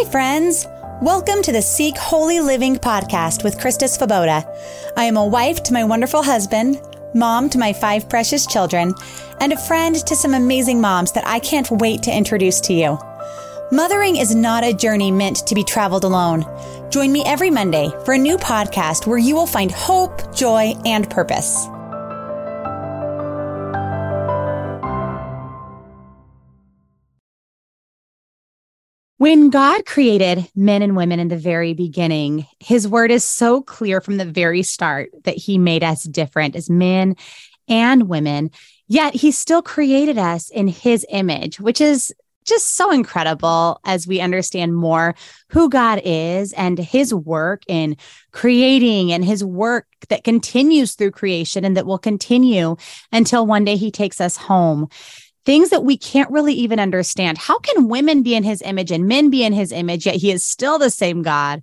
Hi, friends. Welcome to the Seek Holy Living podcast with Christa Svoboda. I am a wife to my wonderful husband, mom to my five precious children, and a friend to some amazing moms that I can't wait to introduce to you. Mothering is not a journey meant to be traveled alone. Join me every Monday for a new podcast where you will find hope, joy, and purpose. When God created men and women in the very beginning, his word is so clear from the very start that he made us different as men and women. Yet he still created us in his image, which is just so incredible as we understand more who God is and his work in creating and his work that continues through creation and that will continue until one day he takes us home things that we can't really even understand. How can women be in his image and men be in his image, yet he is still the same God?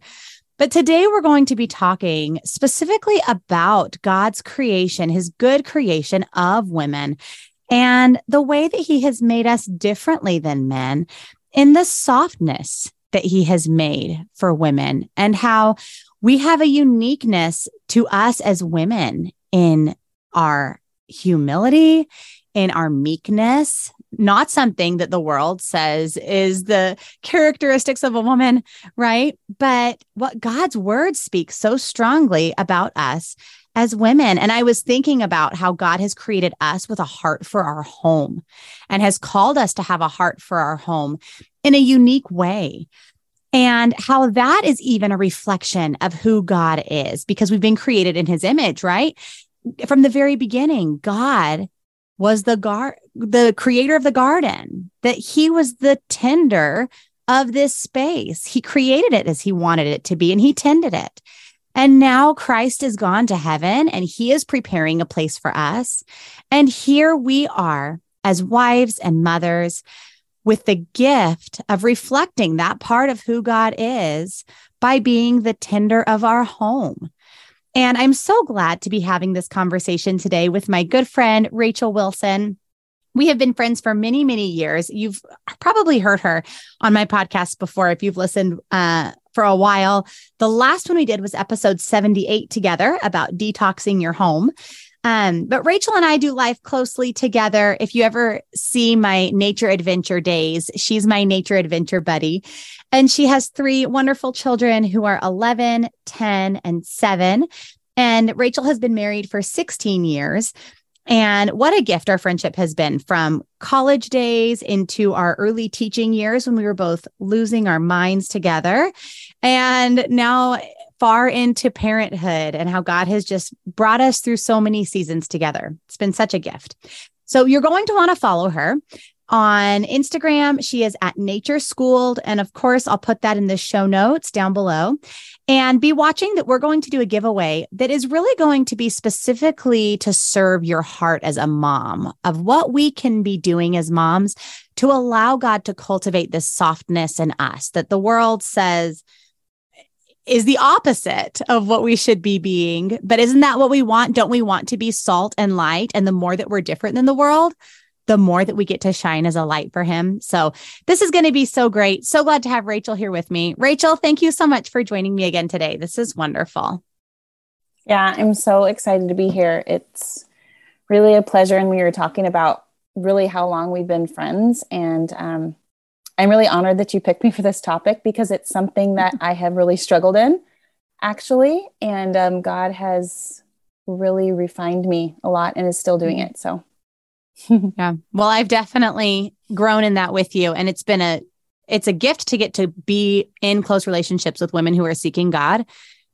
But today we're going to be talking specifically about God's creation, his good creation of women, and the way that he has made us differently than men in the softness that he has made for women, and how we have a uniqueness to us as women in our humility, in our meekness, not something that the world says is the characteristics of a woman, right? But what God's word speaks so strongly about us as women. And I was thinking about how God has created us with a heart for our home and has called us to have a heart for our home in a unique way. And how that is even a reflection of who God is, because we've been created in his image, right? From the very beginning, God was the gar the creator of the garden, that he was the tender of this space. He created it as he wanted it to be and he tended it. And now Christ is gone to heaven and he is preparing a place for us. And here we are as wives and mothers with the gift of reflecting that part of who God is by being the tender of our home. And I'm so glad to be having this conversation today with my good friend, Rachel Wilson. We have been friends for many, many years. You've probably heard her on my podcast before if you've listened uh, for a while. The last one we did was episode 78 together about detoxing your home. Um, but Rachel and I do life closely together. If you ever see my nature adventure days, she's my nature adventure buddy. And she has three wonderful children who are 11, 10, and seven. And Rachel has been married for 16 years. And what a gift our friendship has been from college days into our early teaching years when we were both losing our minds together. And now far into parenthood and how God has just brought us through so many seasons together. It's been such a gift. So you're going to want to follow her. On Instagram, she is at Nature Schooled. And of course, I'll put that in the show notes down below. And be watching that we're going to do a giveaway that is really going to be specifically to serve your heart as a mom of what we can be doing as moms to allow God to cultivate this softness in us that the world says, is the opposite of what we should be being. But isn't that what we want? Don't we want to be salt and light? And the more that we're different than the world, the more that we get to shine as a light for him. So this is going to be so great. So glad to have Rachel here with me. Rachel, thank you so much for joining me again today. This is wonderful. Yeah, I'm so excited to be here. It's really a pleasure. And we were talking about really how long we've been friends. And um, I'm really honored that you picked me for this topic because it's something that I have really struggled in, actually. And um, God has really refined me a lot and is still doing it. So, yeah. Well, I've definitely grown in that with you. And it's been a, it's a gift to get to be in close relationships with women who are seeking God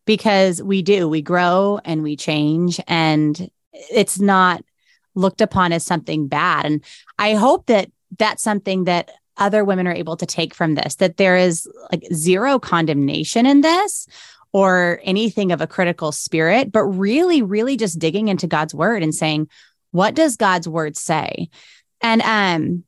because we do, we grow and we change and it's not looked upon as something bad. And I hope that that's something that other women are able to take from this that there is like zero condemnation in this or anything of a critical spirit, but really, really just digging into God's word and saying, what does God's word say? And um,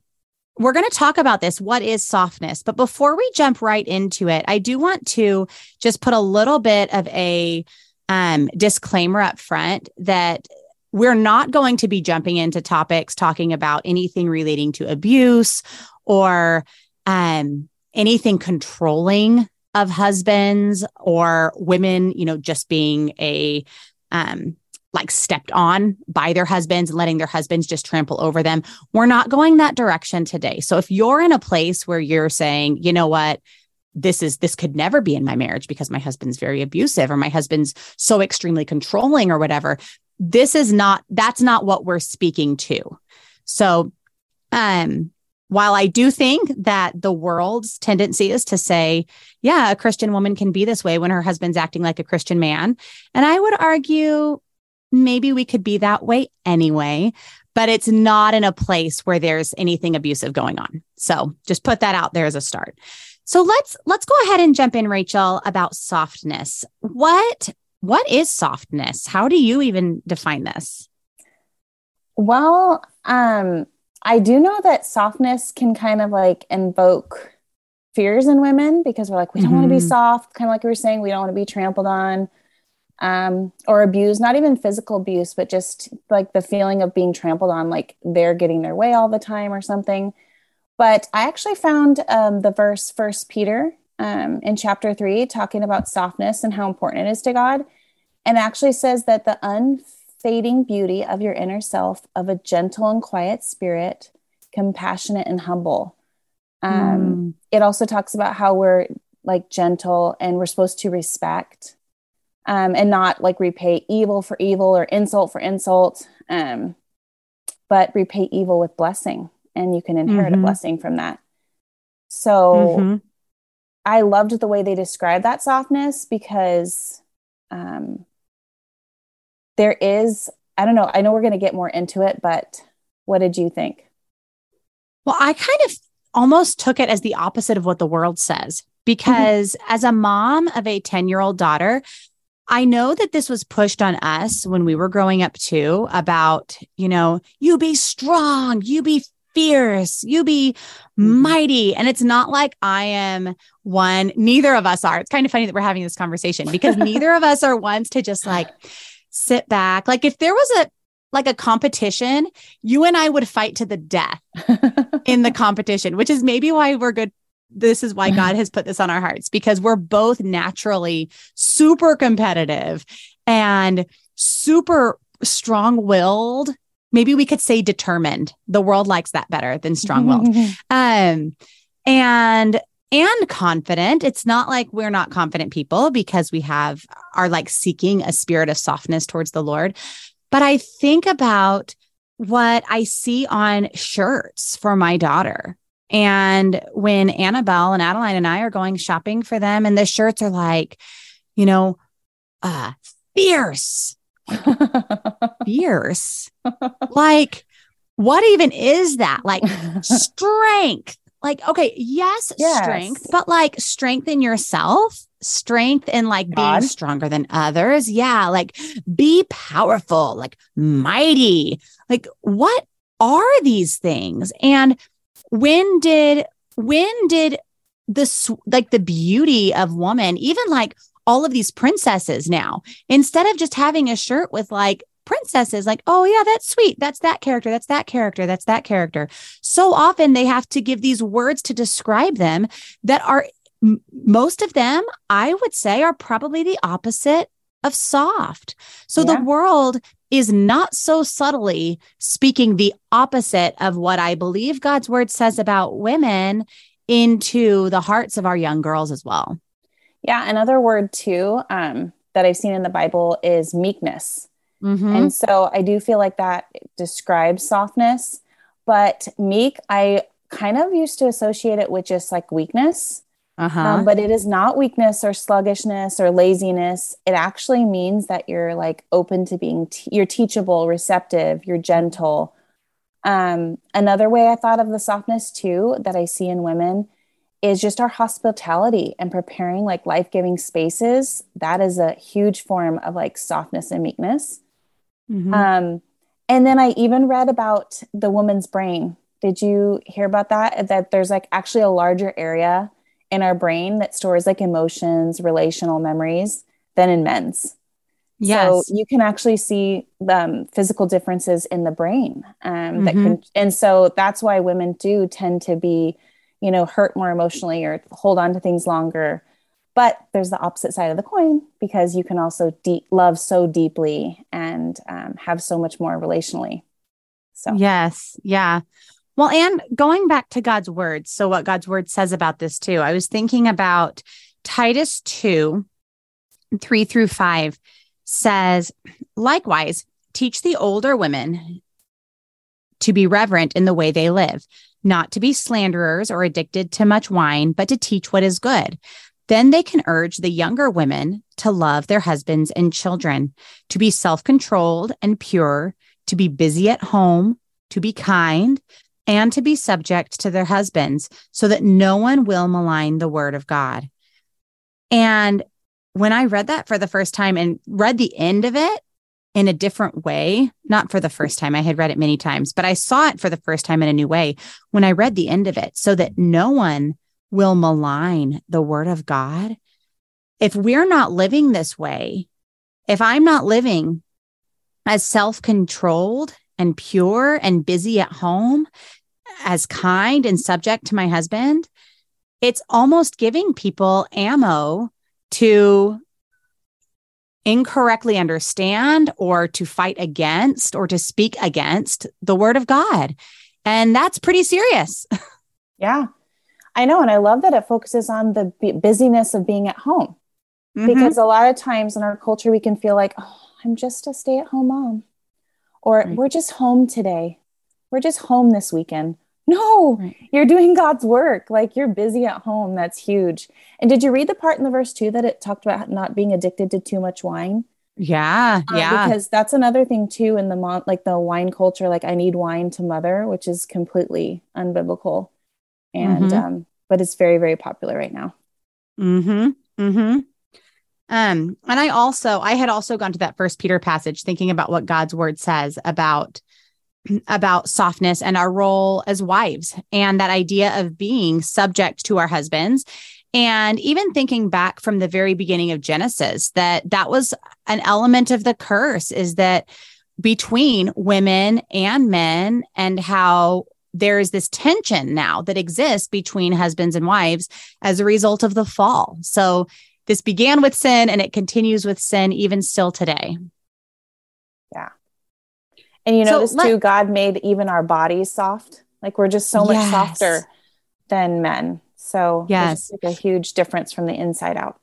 we're going to talk about this. What is softness? But before we jump right into it, I do want to just put a little bit of a um, disclaimer up front that we're not going to be jumping into topics talking about anything relating to abuse or um, anything controlling of husbands or women, you know, just being a um like stepped on by their husbands and letting their husbands just trample over them. We're not going that direction today. So if you're in a place where you're saying, you know what, this is this could never be in my marriage because my husband's very abusive or my husband's so extremely controlling or whatever. This is not that's not what we're speaking to. So um while I do think that the world's tendency is to say, yeah, a Christian woman can be this way when her husband's acting like a Christian man. And I would argue maybe we could be that way anyway, but it's not in a place where there's anything abusive going on. So just put that out there as a start. So let's let's go ahead and jump in Rachel about softness. What what is softness? How do you even define this? Well, um I do know that softness can kind of like invoke fears in women because we're like, we don't mm-hmm. want to be soft, kind of like we were saying, we don't want to be trampled on um, or abused, not even physical abuse, but just like the feeling of being trampled on, like they're getting their way all the time or something. But I actually found um, the verse First Peter um, in chapter three talking about softness and how important it is to God, and actually says that the unfading beauty of your inner self of a gentle and quiet spirit, compassionate and humble. Um, mm. It also talks about how we're like gentle and we're supposed to respect um, and not like repay evil for evil or insult for insult, um, but repay evil with blessing. And you can inherit mm-hmm. a blessing from that. So mm-hmm. I loved the way they described that softness because um, there is, I don't know, I know we're going to get more into it, but what did you think? Well, I kind of almost took it as the opposite of what the world says because mm-hmm. as a mom of a 10 year old daughter, I know that this was pushed on us when we were growing up too about, you know, you be strong, you be fierce, you be mm-hmm. mighty. And it's not like I am one, neither of us are. It's kind of funny that we're having this conversation because neither of us are ones to just like, sit back. Like if there was a like a competition, you and I would fight to the death in the competition, which is maybe why we're good. This is why God has put this on our hearts because we're both naturally super competitive and super strong willed. Maybe we could say determined. The world likes that better than strong willed. um, and and confident. It's not like we're not confident people because we have are like seeking a spirit of softness towards the Lord. But I think about what I see on shirts for my daughter. And when Annabelle and Adeline and I are going shopping for them, and the shirts are like, you know, uh, fierce, fierce. like, what even is that? Like strength, like okay yes, yes, strength but like strength in yourself strength in like God. being stronger than others yeah like be powerful like mighty like what are these things and when did when did this like the beauty of woman even like all of these princesses now. Instead of just having a shirt with like princesses like oh yeah that's sweet. That's that character. That's that character. That's that character. So often they have to give these words to describe them that are m- most of them i would say are probably the opposite of soft. So yeah. the world is not so subtly speaking the opposite of what i believe god's word says about women into the hearts of our young girls as well yeah another word too um, that i've seen in the bible is meekness Mm-hmm. And so I do feel like that describes softness. But meek, I kind of used to associate it with just like weakness. Uh-huh. Um, but it is not weakness or sluggishness or laziness. It actually means that you're like open to being, you're teachable, receptive, you're gentle. Um, another way I thought of the softness too that I see in women is just our hospitality and preparing like life giving spaces. That is a huge form of like softness and meekness. Mm-hmm. Um, and then I even read about the woman's brain. Did you hear about that? That there's like actually a larger area in our brain that stores like emotions, relational memories than in men's. Yes. So you can actually see um, physical differences in the brain. Um, mm-hmm. That can, and so that's why women do tend to be you know, hurt more emotionally or hold on to things longer. But there's the opposite side of the coin because you can also deep, love so deeply and um, have so much more relationally. So, yes. Yeah. Well, and going back to God's word. So, what God's word says about this too, I was thinking about Titus 2 3 through 5 says, likewise, teach the older women to be reverent in the way they live, not to be slanderers or addicted to much wine, but to teach what is good. Then they can urge the younger women to love their husbands and children, to be self controlled and pure, to be busy at home, to be kind, and to be subject to their husbands, so that no one will malign the word of God. And when I read that for the first time and read the end of it in a different way, not for the first time, I had read it many times, but I saw it for the first time in a new way when I read the end of it so that no one will malign the word of God. If we're not living this way, if I'm not living as self controlled and pure and busy at home, as kind and subject to my husband, it's almost giving people ammo to incorrectly understand or to fight against or to speak against the word of God. And that's pretty serious. Yeah. I know. And I love that it focuses on the busyness of being at home. Mm-hmm. Because a lot of times in our culture, we can feel like, oh, I'm just a stay at home mom, or right. we're just home today. We're just home this weekend. No, right. you're doing God's work. Like you're busy at home. That's huge. And did you read the part in the verse too that it talked about not being addicted to too much wine? Yeah, uh, yeah. Because that's another thing too in the mon- like the wine culture. Like I need wine to mother, which is completely unbiblical, and mm-hmm. um, but it's very very popular right now. Hmm. Hmm. Um, and I also I had also gone to that First Peter passage, thinking about what God's word says about about softness and our role as wives and that idea of being subject to our husbands. And even thinking back from the very beginning of genesis that that was an element of the curse is that between women and men and how there is this tension now that exists between husbands and wives as a result of the fall. So this began with sin and it continues with sin even still today and you notice so too, God made even our bodies soft. Like we're just so much yes. softer than men. So yes, like a huge difference from the inside out.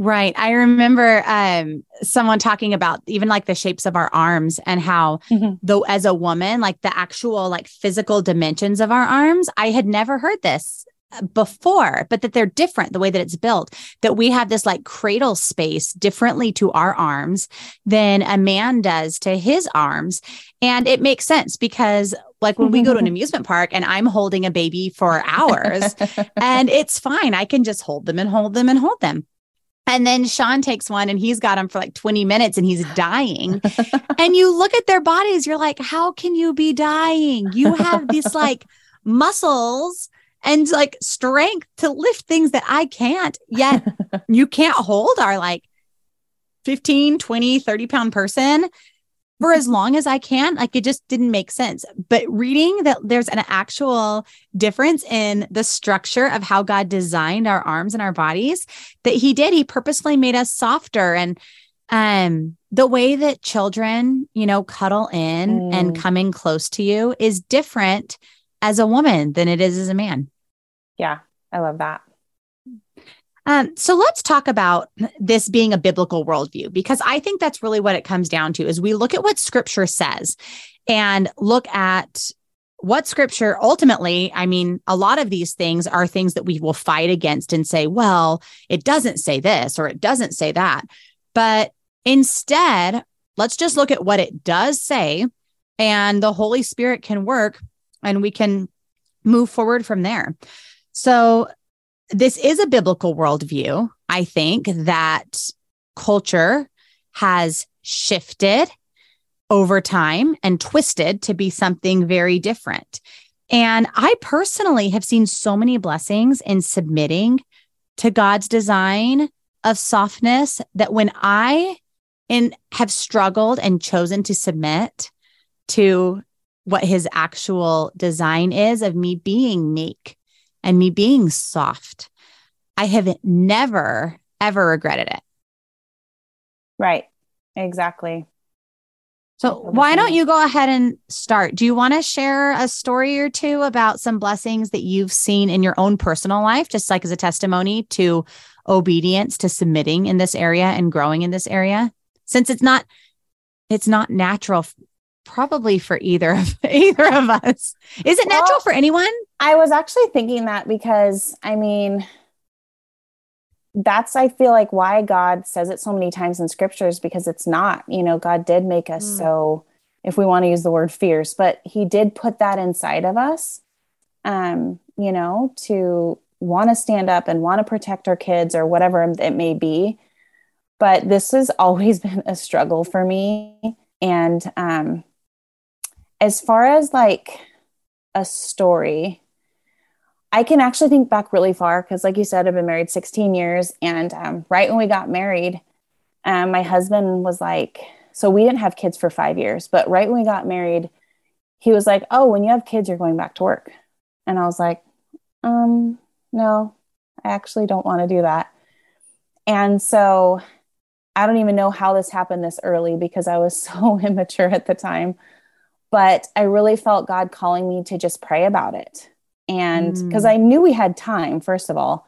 Right. I remember um, someone talking about even like the shapes of our arms and how mm-hmm. though as a woman, like the actual like physical dimensions of our arms, I had never heard this Uh, before, but that they're different the way that it's built, that we have this like cradle space differently to our arms than a man does to his arms. And it makes sense because like when we go to an amusement park and I'm holding a baby for hours and it's fine. I can just hold them and hold them and hold them. And then Sean takes one and he's got them for like 20 minutes and he's dying. and you look at their bodies, you're like, how can you be dying? You have these like muscles and like strength to lift things that I can't yet. you can't hold our like 15, 20, 30 pound person for as long as I can. Like it just didn't make sense. But reading that there's an actual difference in the structure of how God designed our arms and our bodies that He did. He purposely made us softer and um the way that children, you know, cuddle in mm. and coming close to you is different as a woman than it is as a man. Yeah, I love that. Um, so let's talk about this being a biblical worldview, because I think that's really what it comes down to is we look at what scripture says and look at what scripture ultimately, I mean, a lot of these things are things that we will fight against and say, well, it doesn't say this or it doesn't say that. But instead, let's just look at what it does say, and the Holy Spirit can work and we can move forward from there. So, this is a biblical worldview. I think that culture has shifted over time and twisted to be something very different. And I personally have seen so many blessings in submitting to God's design of softness that when I in have struggled and chosen to submit to what his actual design is of me being meek and me being soft, I have never, ever regretted it. Right. Exactly. So, why don't you go ahead and start? Do you want to share a story or two about some blessings that you've seen in your own personal life, just like as a testimony to obedience, to submitting in this area and growing in this area? Since it's not, it's not natural, probably for either of either of us. Is it well, natural for anyone? I was actually thinking that because I mean, that's I feel like why God says it so many times in scriptures because it's not, you know, God did make us mm. so if we want to use the word fierce, but he did put that inside of us um, you know, to want to stand up and want to protect our kids or whatever it may be. But this has always been a struggle for me and um as far as like a story, I can actually think back really far because, like you said, I've been married 16 years. And um, right when we got married, um, my husband was like, so we didn't have kids for five years, but right when we got married, he was like, oh, when you have kids, you're going back to work. And I was like, um, no, I actually don't want to do that. And so I don't even know how this happened this early because I was so immature at the time. But I really felt God calling me to just pray about it and because mm. I knew we had time, first of all,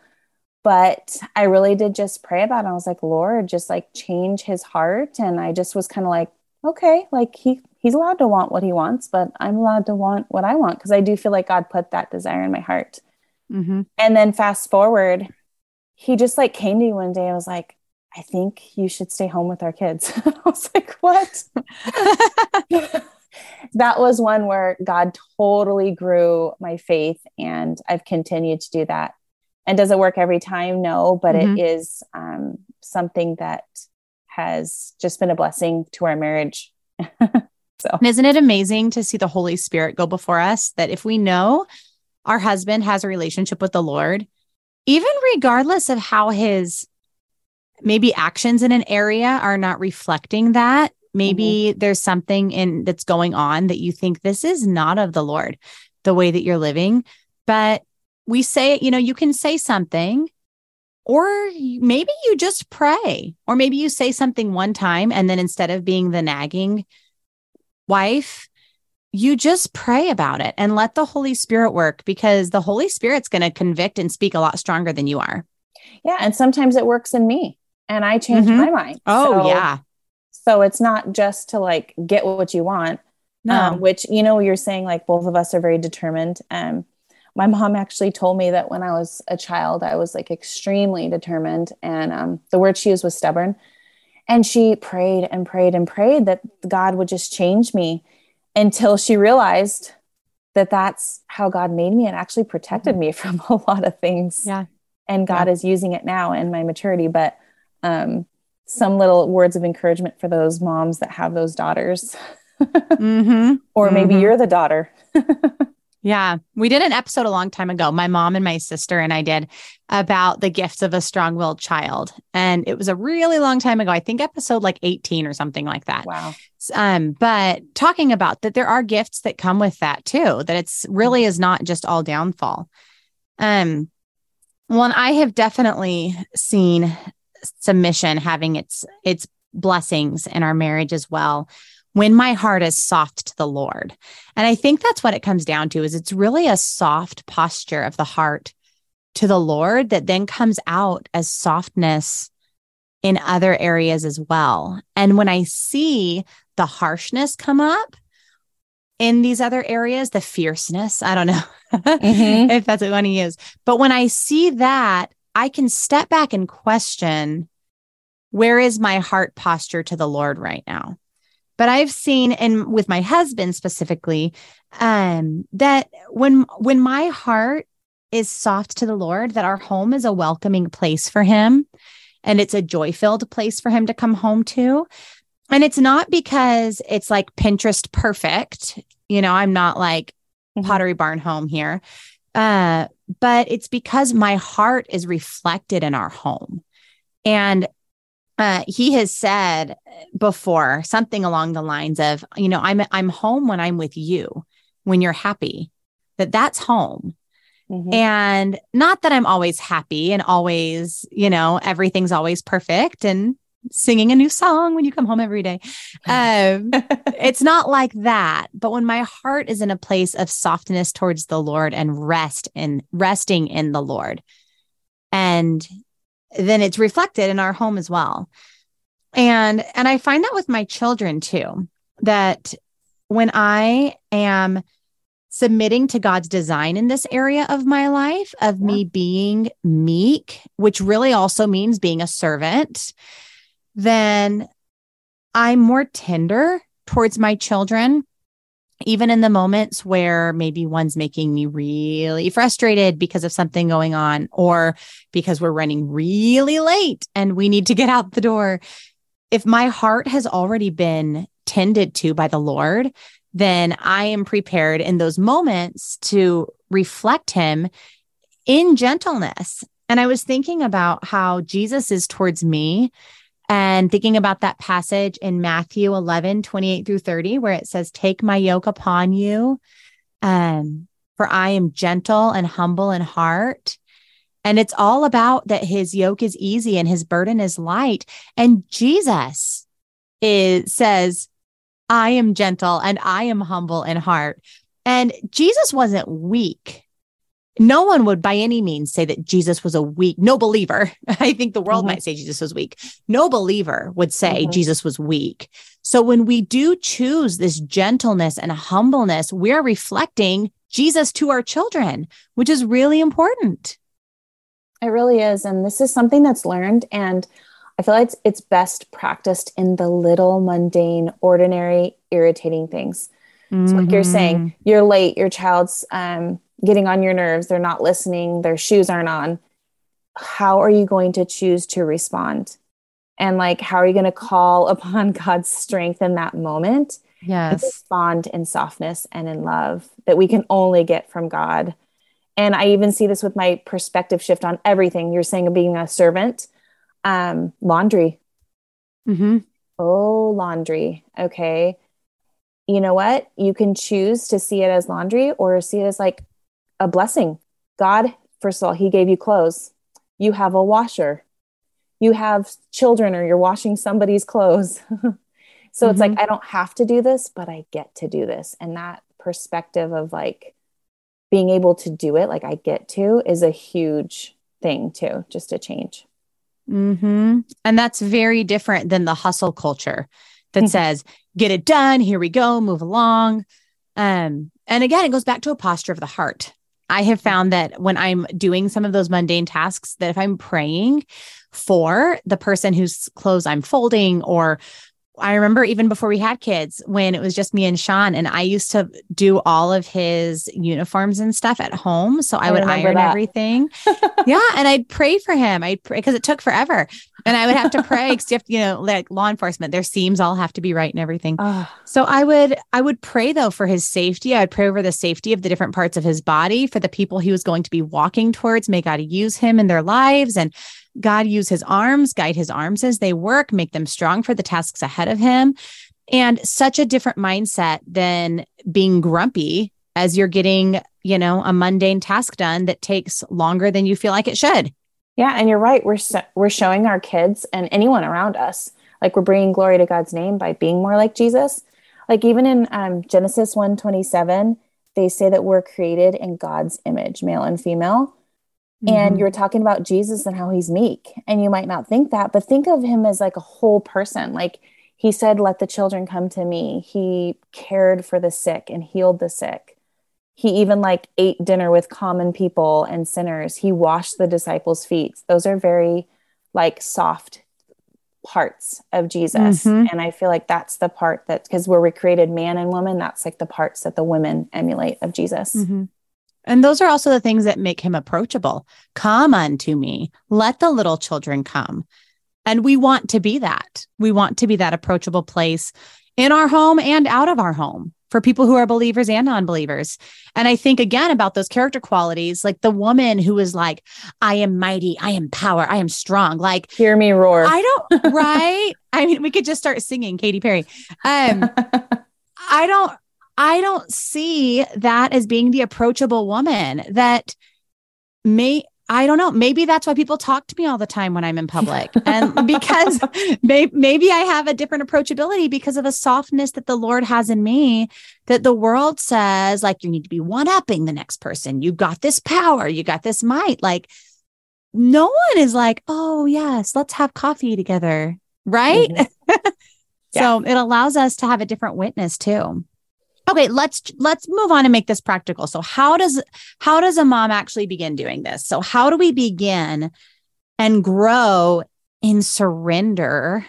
but I really did just pray about it. I was like, Lord, just like change his heart. And I just was kind of like, okay, like he he's allowed to want what he wants, but I'm allowed to want what I want because I do feel like God put that desire in my heart. Mm-hmm. And then fast forward, he just like came to me one day. I was like, I think you should stay home with our kids. I was like, what? that was one where God totally grew my faith, and I've continued to do that. And does it work every time? No, but mm-hmm. it is um, something that has just been a blessing to our marriage. so, and isn't it amazing to see the Holy Spirit go before us? That if we know our husband has a relationship with the Lord, even regardless of how his maybe actions in an area are not reflecting that, Maybe mm-hmm. there's something in that's going on that you think this is not of the Lord, the way that you're living. But we say, you know, you can say something or maybe you just pray, or maybe you say something one time and then instead of being the nagging wife, you just pray about it and let the Holy Spirit work because the Holy Spirit's going to convict and speak a lot stronger than you are. Yeah. And sometimes it works in me and I change mm-hmm. my mind. Oh, so yeah. So it's not just to like get what you want, no. Um, which, you know, you're saying like both of us are very determined. Um, my mom actually told me that when I was a child, I was like extremely determined. And um, the word she used was stubborn. And she prayed and prayed and prayed that God would just change me until she realized that that's how God made me and actually protected mm-hmm. me from a lot of things. Yeah. And God yeah. is using it now in my maturity. But um, some little words of encouragement for those moms that have those daughters. mm-hmm. Or maybe mm-hmm. you're the daughter. yeah. We did an episode a long time ago. My mom and my sister and I did about the gifts of a strong willed child. And it was a really long time ago. I think episode like 18 or something like that. Wow. Um, but talking about that there are gifts that come with that too, that it's really is not just all downfall. Um, well, and I have definitely seen submission having its its blessings in our marriage as well when my heart is soft to the lord and i think that's what it comes down to is it's really a soft posture of the heart to the lord that then comes out as softness in other areas as well and when i see the harshness come up in these other areas the fierceness i don't know mm-hmm. if that's what you want to use but when i see that I can step back and question where is my heart posture to the Lord right now? But I've seen, and with my husband specifically, um, that when when my heart is soft to the Lord, that our home is a welcoming place for Him, and it's a joy filled place for Him to come home to. And it's not because it's like Pinterest perfect. You know, I'm not like mm-hmm. Pottery Barn home here. Uh, but it's because my heart is reflected in our home. And uh, he has said before something along the lines of, you know, I'm I'm home when I'm with you, when you're happy, that that's home. Mm-hmm. And not that I'm always happy and always, you know, everything's always perfect and singing a new song when you come home every day. Um, it's not like that. But when my heart is in a place of softness towards the Lord and rest and resting in the Lord, and then it's reflected in our home as well. And and I find that with my children too, that when I am submitting to God's design in this area of my life, of yeah. me being meek, which really also means being a servant, then I'm more tender towards my children. Even in the moments where maybe one's making me really frustrated because of something going on, or because we're running really late and we need to get out the door. If my heart has already been tended to by the Lord, then I am prepared in those moments to reflect him in gentleness. And I was thinking about how Jesus is towards me and thinking about that passage in Matthew 11, 28 through 30, where it says, Take my yoke upon you, um, for I am gentle and humble in heart. And it's all about that his yoke is easy and his burden is light. And Jesus is says, I am gentle and I am humble in heart. And Jesus wasn't weak. No one would by any means say that Jesus was a weak, no believer. I think the world mm-hmm. might say Jesus was weak. No believer would say mm-hmm. Jesus was weak. So when we do choose this gentleness and humbleness, we're reflecting Jesus to our children, which is really important. It really is. And this is something that's learned. And I feel like it's, it's best practiced in the little mundane, ordinary, irritating things. Mm-hmm. So, like you're saying, mm-hmm. you're late, your child's um, getting on your nerves, they're not listening, their shoes aren't on. How are you going to choose to respond? And like, how are you going to call upon God's strength in that moment? Yes. Respond in softness and in love that we can only get from God. And I even see this with my perspective shift on everything. You're saying of being a servant um, laundry. Mm-hmm. Oh, laundry. Okay. You know what? You can choose to see it as laundry or see it as like a blessing. God, first of all, He gave you clothes. You have a washer. You have children, or you're washing somebody's clothes. so mm-hmm. it's like, mm-hmm. I don't have to do this, but I get to do this. And that perspective of like being able to do it, like I get to, is a huge thing too, just to change. Mm-hmm. And that's very different than the hustle culture that mm-hmm. says, get it done, here we go, move along. Um, and again, it goes back to a posture of the heart. I have found that when I'm doing some of those mundane tasks, that if I'm praying for the person whose clothes I'm folding or I remember even before we had kids when it was just me and Sean, and I used to do all of his uniforms and stuff at home. So I, I would iron that. everything. yeah. And I'd pray for him. I'd pray because it took forever. And I would have to pray because you have to, you know, like law enforcement, their seams all have to be right and everything. Oh. So I would, I would pray though for his safety. I'd pray over the safety of the different parts of his body for the people he was going to be walking towards. May God use him in their lives. And God use his arms, guide his arms as they work, make them strong for the tasks ahead of him. And such a different mindset than being grumpy as you're getting, you know, a mundane task done that takes longer than you feel like it should. Yeah, and you're right. We're we're showing our kids and anyone around us like we're bringing glory to God's name by being more like Jesus. Like even in um, Genesis 1:27, they say that we're created in God's image, male and female. Mm-hmm. And you're talking about Jesus and how he's meek. And you might not think that, but think of him as like a whole person. Like he said, Let the children come to me. He cared for the sick and healed the sick. He even like ate dinner with common people and sinners. He washed the disciples' feet. Those are very like soft parts of Jesus. Mm-hmm. And I feel like that's the part that because where we're created man and woman, that's like the parts that the women emulate of Jesus. Mm-hmm. And those are also the things that make him approachable. Come unto me, let the little children come. And we want to be that. We want to be that approachable place in our home and out of our home for people who are believers and non-believers. And I think again about those character qualities, like the woman who is like, I am mighty, I am power, I am strong. Like hear me roar. I don't right. I mean, we could just start singing Katy Perry. Um I don't I don't see that as being the approachable woman that may I don't know. Maybe that's why people talk to me all the time when I'm in public. And because may, maybe I have a different approachability because of the softness that the Lord has in me that the world says, like, you need to be one upping the next person. You got this power, you got this might. Like, no one is like, oh, yes, let's have coffee together. Right. Mm-hmm. so yeah. it allows us to have a different witness too okay let's let's move on and make this practical. So how does how does a mom actually begin doing this? So how do we begin and grow in surrender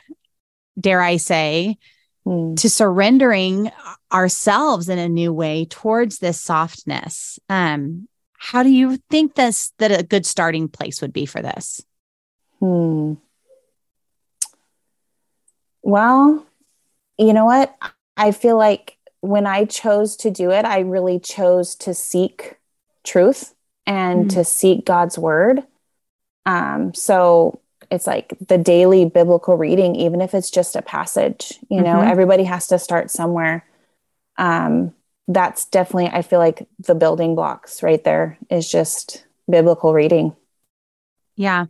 dare i say mm. to surrendering ourselves in a new way towards this softness? Um how do you think this that a good starting place would be for this? Hmm. Well you know what? I feel like when I chose to do it, I really chose to seek truth and mm-hmm. to seek God's word. Um, so it's like the daily biblical reading, even if it's just a passage, you mm-hmm. know, everybody has to start somewhere. Um, that's definitely, I feel like the building blocks right there is just biblical reading. Yeah.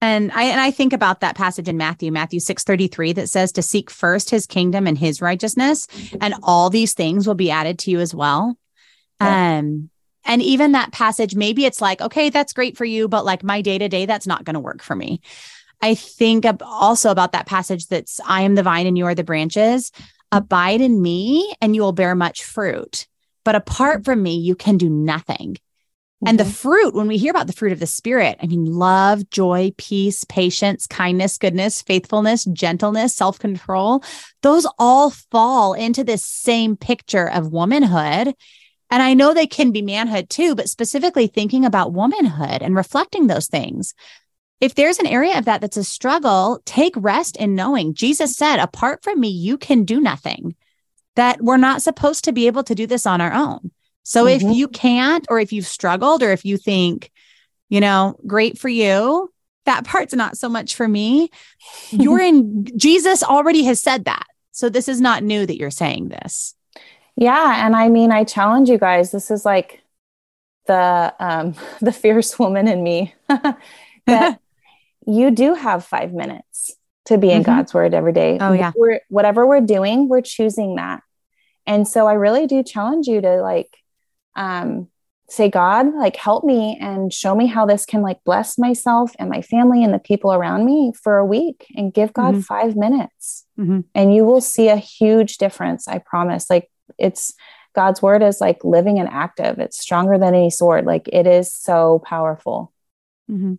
And I and I think about that passage in Matthew, Matthew 6:33 that says to seek first his kingdom and his righteousness and all these things will be added to you as well. Yeah. Um and even that passage maybe it's like okay, that's great for you but like my day-to-day that's not going to work for me. I think also about that passage that's I am the vine and you are the branches. Abide in me and you will bear much fruit. But apart from me, you can do nothing. And the mm-hmm. fruit, when we hear about the fruit of the spirit, I mean, love, joy, peace, patience, kindness, goodness, faithfulness, gentleness, self control, those all fall into this same picture of womanhood. And I know they can be manhood too, but specifically thinking about womanhood and reflecting those things. If there's an area of that that's a struggle, take rest in knowing Jesus said, apart from me, you can do nothing, that we're not supposed to be able to do this on our own. So mm-hmm. if you can't, or if you've struggled, or if you think, you know, great for you, that part's not so much for me. You're in, Jesus already has said that. So this is not new that you're saying this. Yeah. And I mean, I challenge you guys. This is like the, um, the fierce woman in me that you do have five minutes to be in mm-hmm. God's word every day. Oh yeah. We're, whatever we're doing, we're choosing that. And so I really do challenge you to like um, say, God, like help me and show me how this can like bless myself and my family and the people around me for a week and give God mm-hmm. five minutes. Mm-hmm. And you will see a huge difference. I promise. Like it's God's word is like living and active. It's stronger than any sword. Like it is so powerful. Mm-hmm.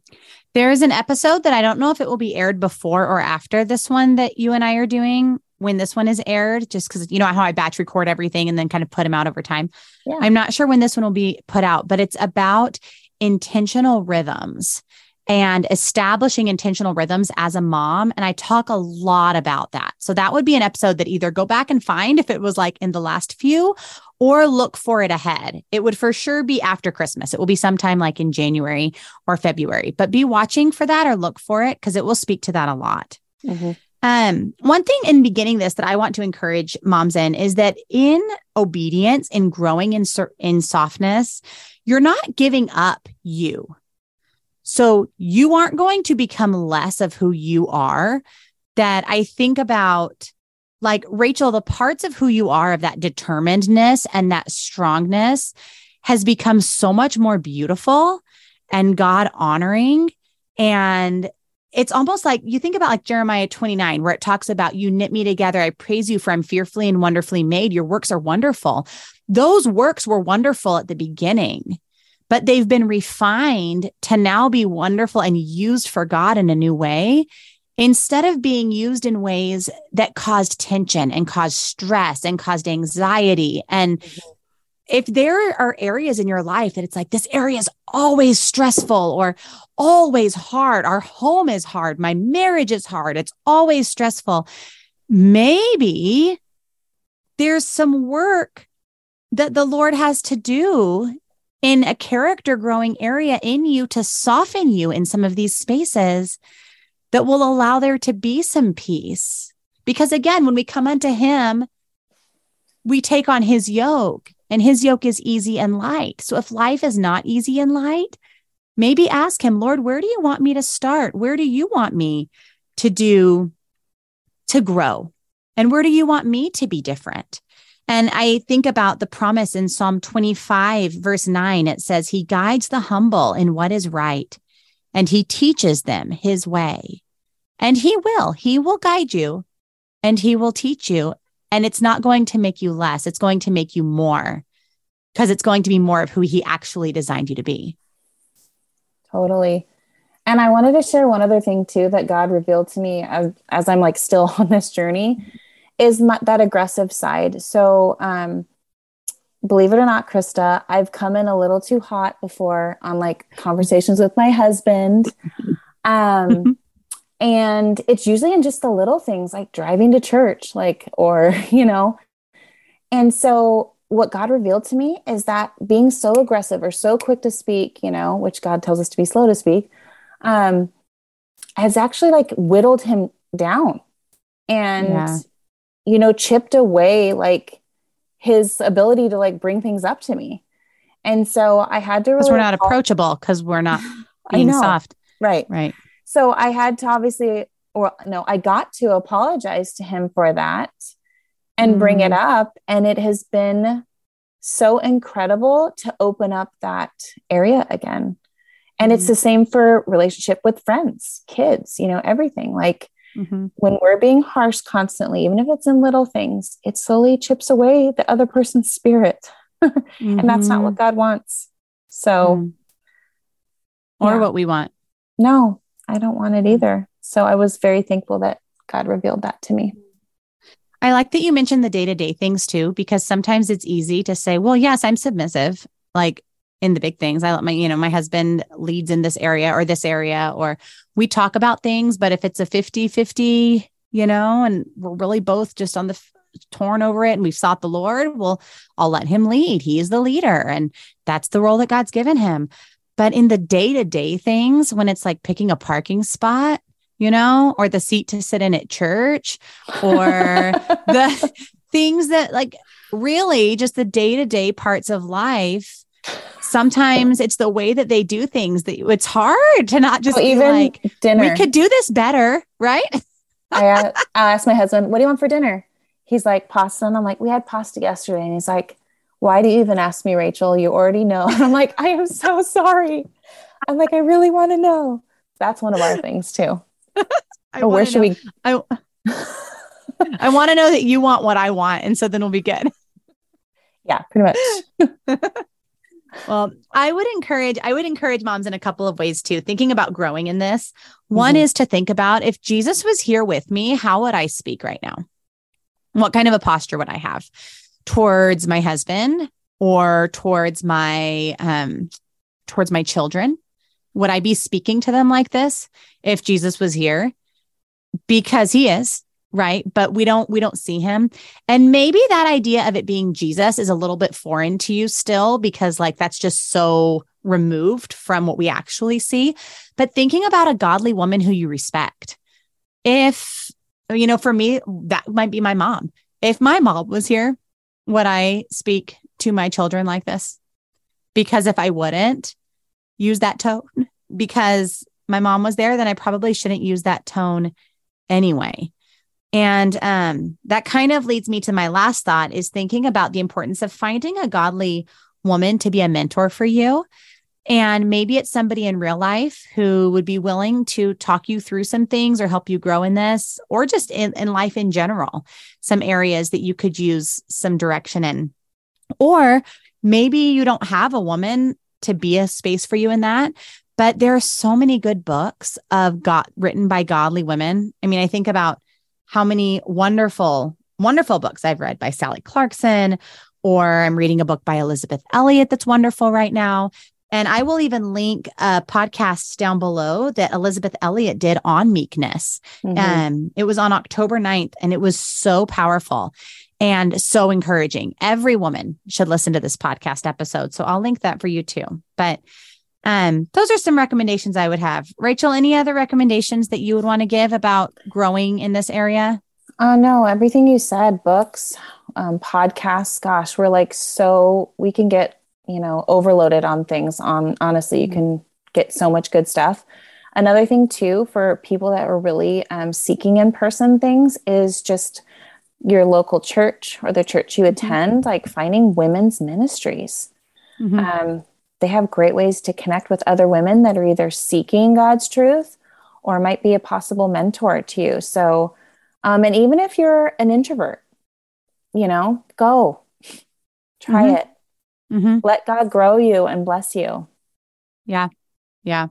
There is an episode that I don't know if it will be aired before or after this one that you and I are doing when this one is aired, just because you know how I batch record everything and then kind of put them out over time. Yeah. I'm not sure when this one will be put out, but it's about intentional rhythms and establishing intentional rhythms as a mom. And I talk a lot about that. So that would be an episode that either go back and find if it was like in the last few or look for it ahead. It would for sure be after Christmas. It will be sometime like in January or February, but be watching for that or look for it because it will speak to that a lot. Mm-hmm. Um, one thing in beginning this that I want to encourage moms in is that in obedience, in growing in, in softness, you're not giving up you. So you aren't going to become less of who you are. That I think about, like Rachel, the parts of who you are, of that determinedness and that strongness, has become so much more beautiful and God honoring. And it's almost like you think about like Jeremiah 29, where it talks about you knit me together. I praise you for I'm fearfully and wonderfully made. Your works are wonderful. Those works were wonderful at the beginning, but they've been refined to now be wonderful and used for God in a new way instead of being used in ways that caused tension and caused stress and caused anxiety and mm-hmm if there are areas in your life that it's like this area is always stressful or always hard, our home is hard, my marriage is hard, it's always stressful, maybe there's some work that the Lord has to do in a character growing area in you to soften you in some of these spaces that will allow there to be some peace. Because again, when we come unto Him, we take on His yoke and his yoke is easy and light. So if life is not easy and light, maybe ask him, Lord, where do you want me to start? Where do you want me to do to grow? And where do you want me to be different? And I think about the promise in Psalm 25, verse 9. It says, He guides the humble in what is right, and He teaches them His way. And He will, He will guide you and He will teach you. And it's not going to make you less, it's going to make you more because it's going to be more of who He actually designed you to be. Totally. And I wanted to share one other thing too that God revealed to me as, as I'm like still on this journey is my, that aggressive side. So, um, believe it or not, Krista, I've come in a little too hot before on like conversations with my husband. Um, and it's usually in just the little things like driving to church, like, or, you know, and so what God revealed to me is that being so aggressive or so quick to speak, you know, which God tells us to be slow to speak, um, has actually like whittled him down and, yeah. you know, chipped away like his ability to like bring things up to me. And so I had to really. we're not approachable because we're not being soft. Right. Right. So I had to obviously, or no, I got to apologize to him for that and mm. bring it mm. up. And it has been so incredible to open up that area again. And mm. it's the same for relationship with friends, kids, you know, everything. Like mm-hmm. when we're being harsh constantly, even if it's in little things, it slowly chips away the other person's spirit. And that's not what mm-hmm. God wants. So, mm. or yeah. what we want. No, I don't want it either. So I was very thankful that God revealed that to me. I like that you mentioned the day to day things too, because sometimes it's easy to say, well, yes, I'm submissive, like in the big things. I let my, you know, my husband leads in this area or this area, or we talk about things. But if it's a 50 50, you know, and we're really both just on the f- torn over it and we've sought the Lord, well, I'll let him lead. He is the leader. And that's the role that God's given him. But in the day to day things, when it's like picking a parking spot, you know, or the seat to sit in at church, or the things that like really just the day to day parts of life. Sometimes it's the way that they do things that it's hard to not just even like dinner. We could do this better, right? I, uh, I asked my husband, "What do you want for dinner?" He's like pasta, and I'm like, "We had pasta yesterday," and he's like, why do you even ask me, Rachel? You already know. And I'm like, I am so sorry. I'm like, I really want to know. That's one of our things too. where should know. we? I, I want to know that you want what I want. And so then we'll be good. Yeah, pretty much. well, I would encourage, I would encourage moms in a couple of ways too, thinking about growing in this. One mm-hmm. is to think about if Jesus was here with me, how would I speak right now? What kind of a posture would I have? Towards my husband or towards my um towards my children? Would i be speaking to them like this if jesus was here? Because he is right? But we don't we don't see him. And maybe that idea of it being jesus is a little bit foreign to you still because like that's just so removed from what we actually see. But thinking about a godly woman who you respect if you know for me that might be my mom. If my mom was here would I speak to my children like this? Because if I wouldn't use that tone because my mom was there, then I probably shouldn't use that tone anyway. And um, that kind of leads me to my last thought is thinking about the importance of finding a godly woman to be a mentor for you. And maybe it's somebody in real life who would be willing to talk you through some things or help you grow in this, or just in, in life in general, some areas that you could use some direction in. Or maybe you don't have a woman to be a space for you in that. But there are so many good books of God written by godly women. I mean, I think about how many wonderful, wonderful books I've read by Sally Clarkson, or I'm reading a book by Elisabeth Elliot that's wonderful right now. And I will even link a podcast down below that Elisabeth Elliot did on meekness. Mm-hmm. Um, it was on October 9th and it was so powerful and so encouraging. Every woman should listen to this podcast episode. So I'll link that for you too. But um, those are some recommendations I would have. Rachel, any other recommendations that you would want to give about growing in this area? Uh, no, everything you said, books, um, podcasts, gosh, we're like so, we can get you know overloaded on things on honestly you mm-hmm. can get so much good stuff. Another thing, too, for people that are really um, seeking in person things is just your local church or the church you mm-hmm. attend, mm-hmm. like finding women's ministries. Mm-hmm. Um, they have great ways to connect with other women that are either seeking God's truth or might be a possible mentor to you. So, um, and even if you're an introvert, you know, go try mm-hmm. it. Mm-hmm. Let God grow you and bless you. Yeah. Yeah.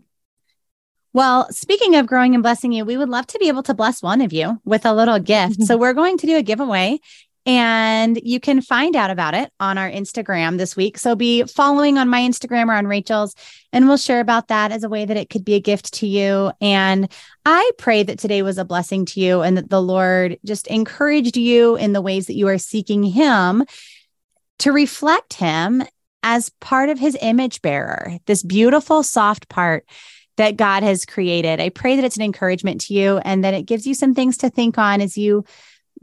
Well, speaking of growing and blessing you, we would love to be able to bless one of you with a little gift. so we're going to do a giveaway and you can find out about it on our Instagram this week. So be following on my Instagram or on Rachel's, and we'll share about that as a way that it could be a gift to you. And I pray that today was a blessing to you and that the Lord just encouraged you in the ways that you are seeking Him to reflect Him as part of His image bearer, this beautiful, soft part that God has created. I pray that it's an encouragement to you and that it gives you some things to think on as you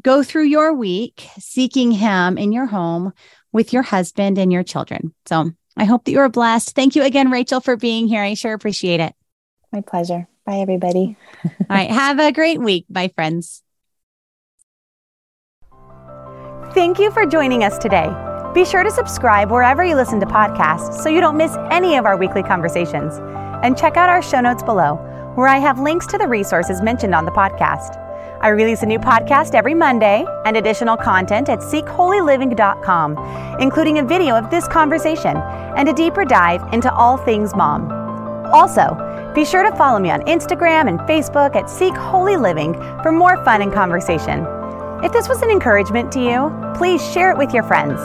go through your week seeking Him in your home with your husband and your children. So I hope that you are blessed. Thank you again, Rachel, for being here. I sure appreciate it. My pleasure. Bye, everybody. All right. Have a great week. my friends. Thank you for joining us today. Be sure to subscribe wherever you listen to podcasts so you don't miss any of our weekly conversations. And check out our show notes below, where I have links to the resources mentioned on the podcast. I release a new podcast every Monday and additional content at seekholyliving.com, including a video of this conversation and a deeper dive into all things mom. Also, be sure to follow me on Instagram and Facebook at Seek Holy Living for more fun and conversation. If this was an encouragement to you, please share it with your friends.